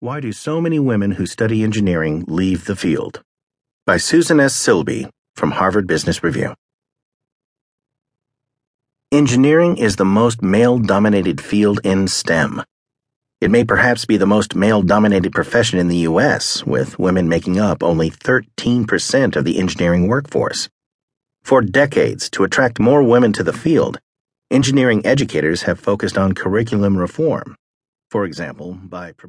Why do so many women who study engineering leave the field? By Susan S. Silbey from Harvard Business Review. Engineering is the most male dominated field in STEM. It may perhaps be the most male dominated profession in the U.S., with women making up only 13% of the engineering workforce. For decades, to attract more women to the field, engineering educators have focused on curriculum reform. For example, by promoting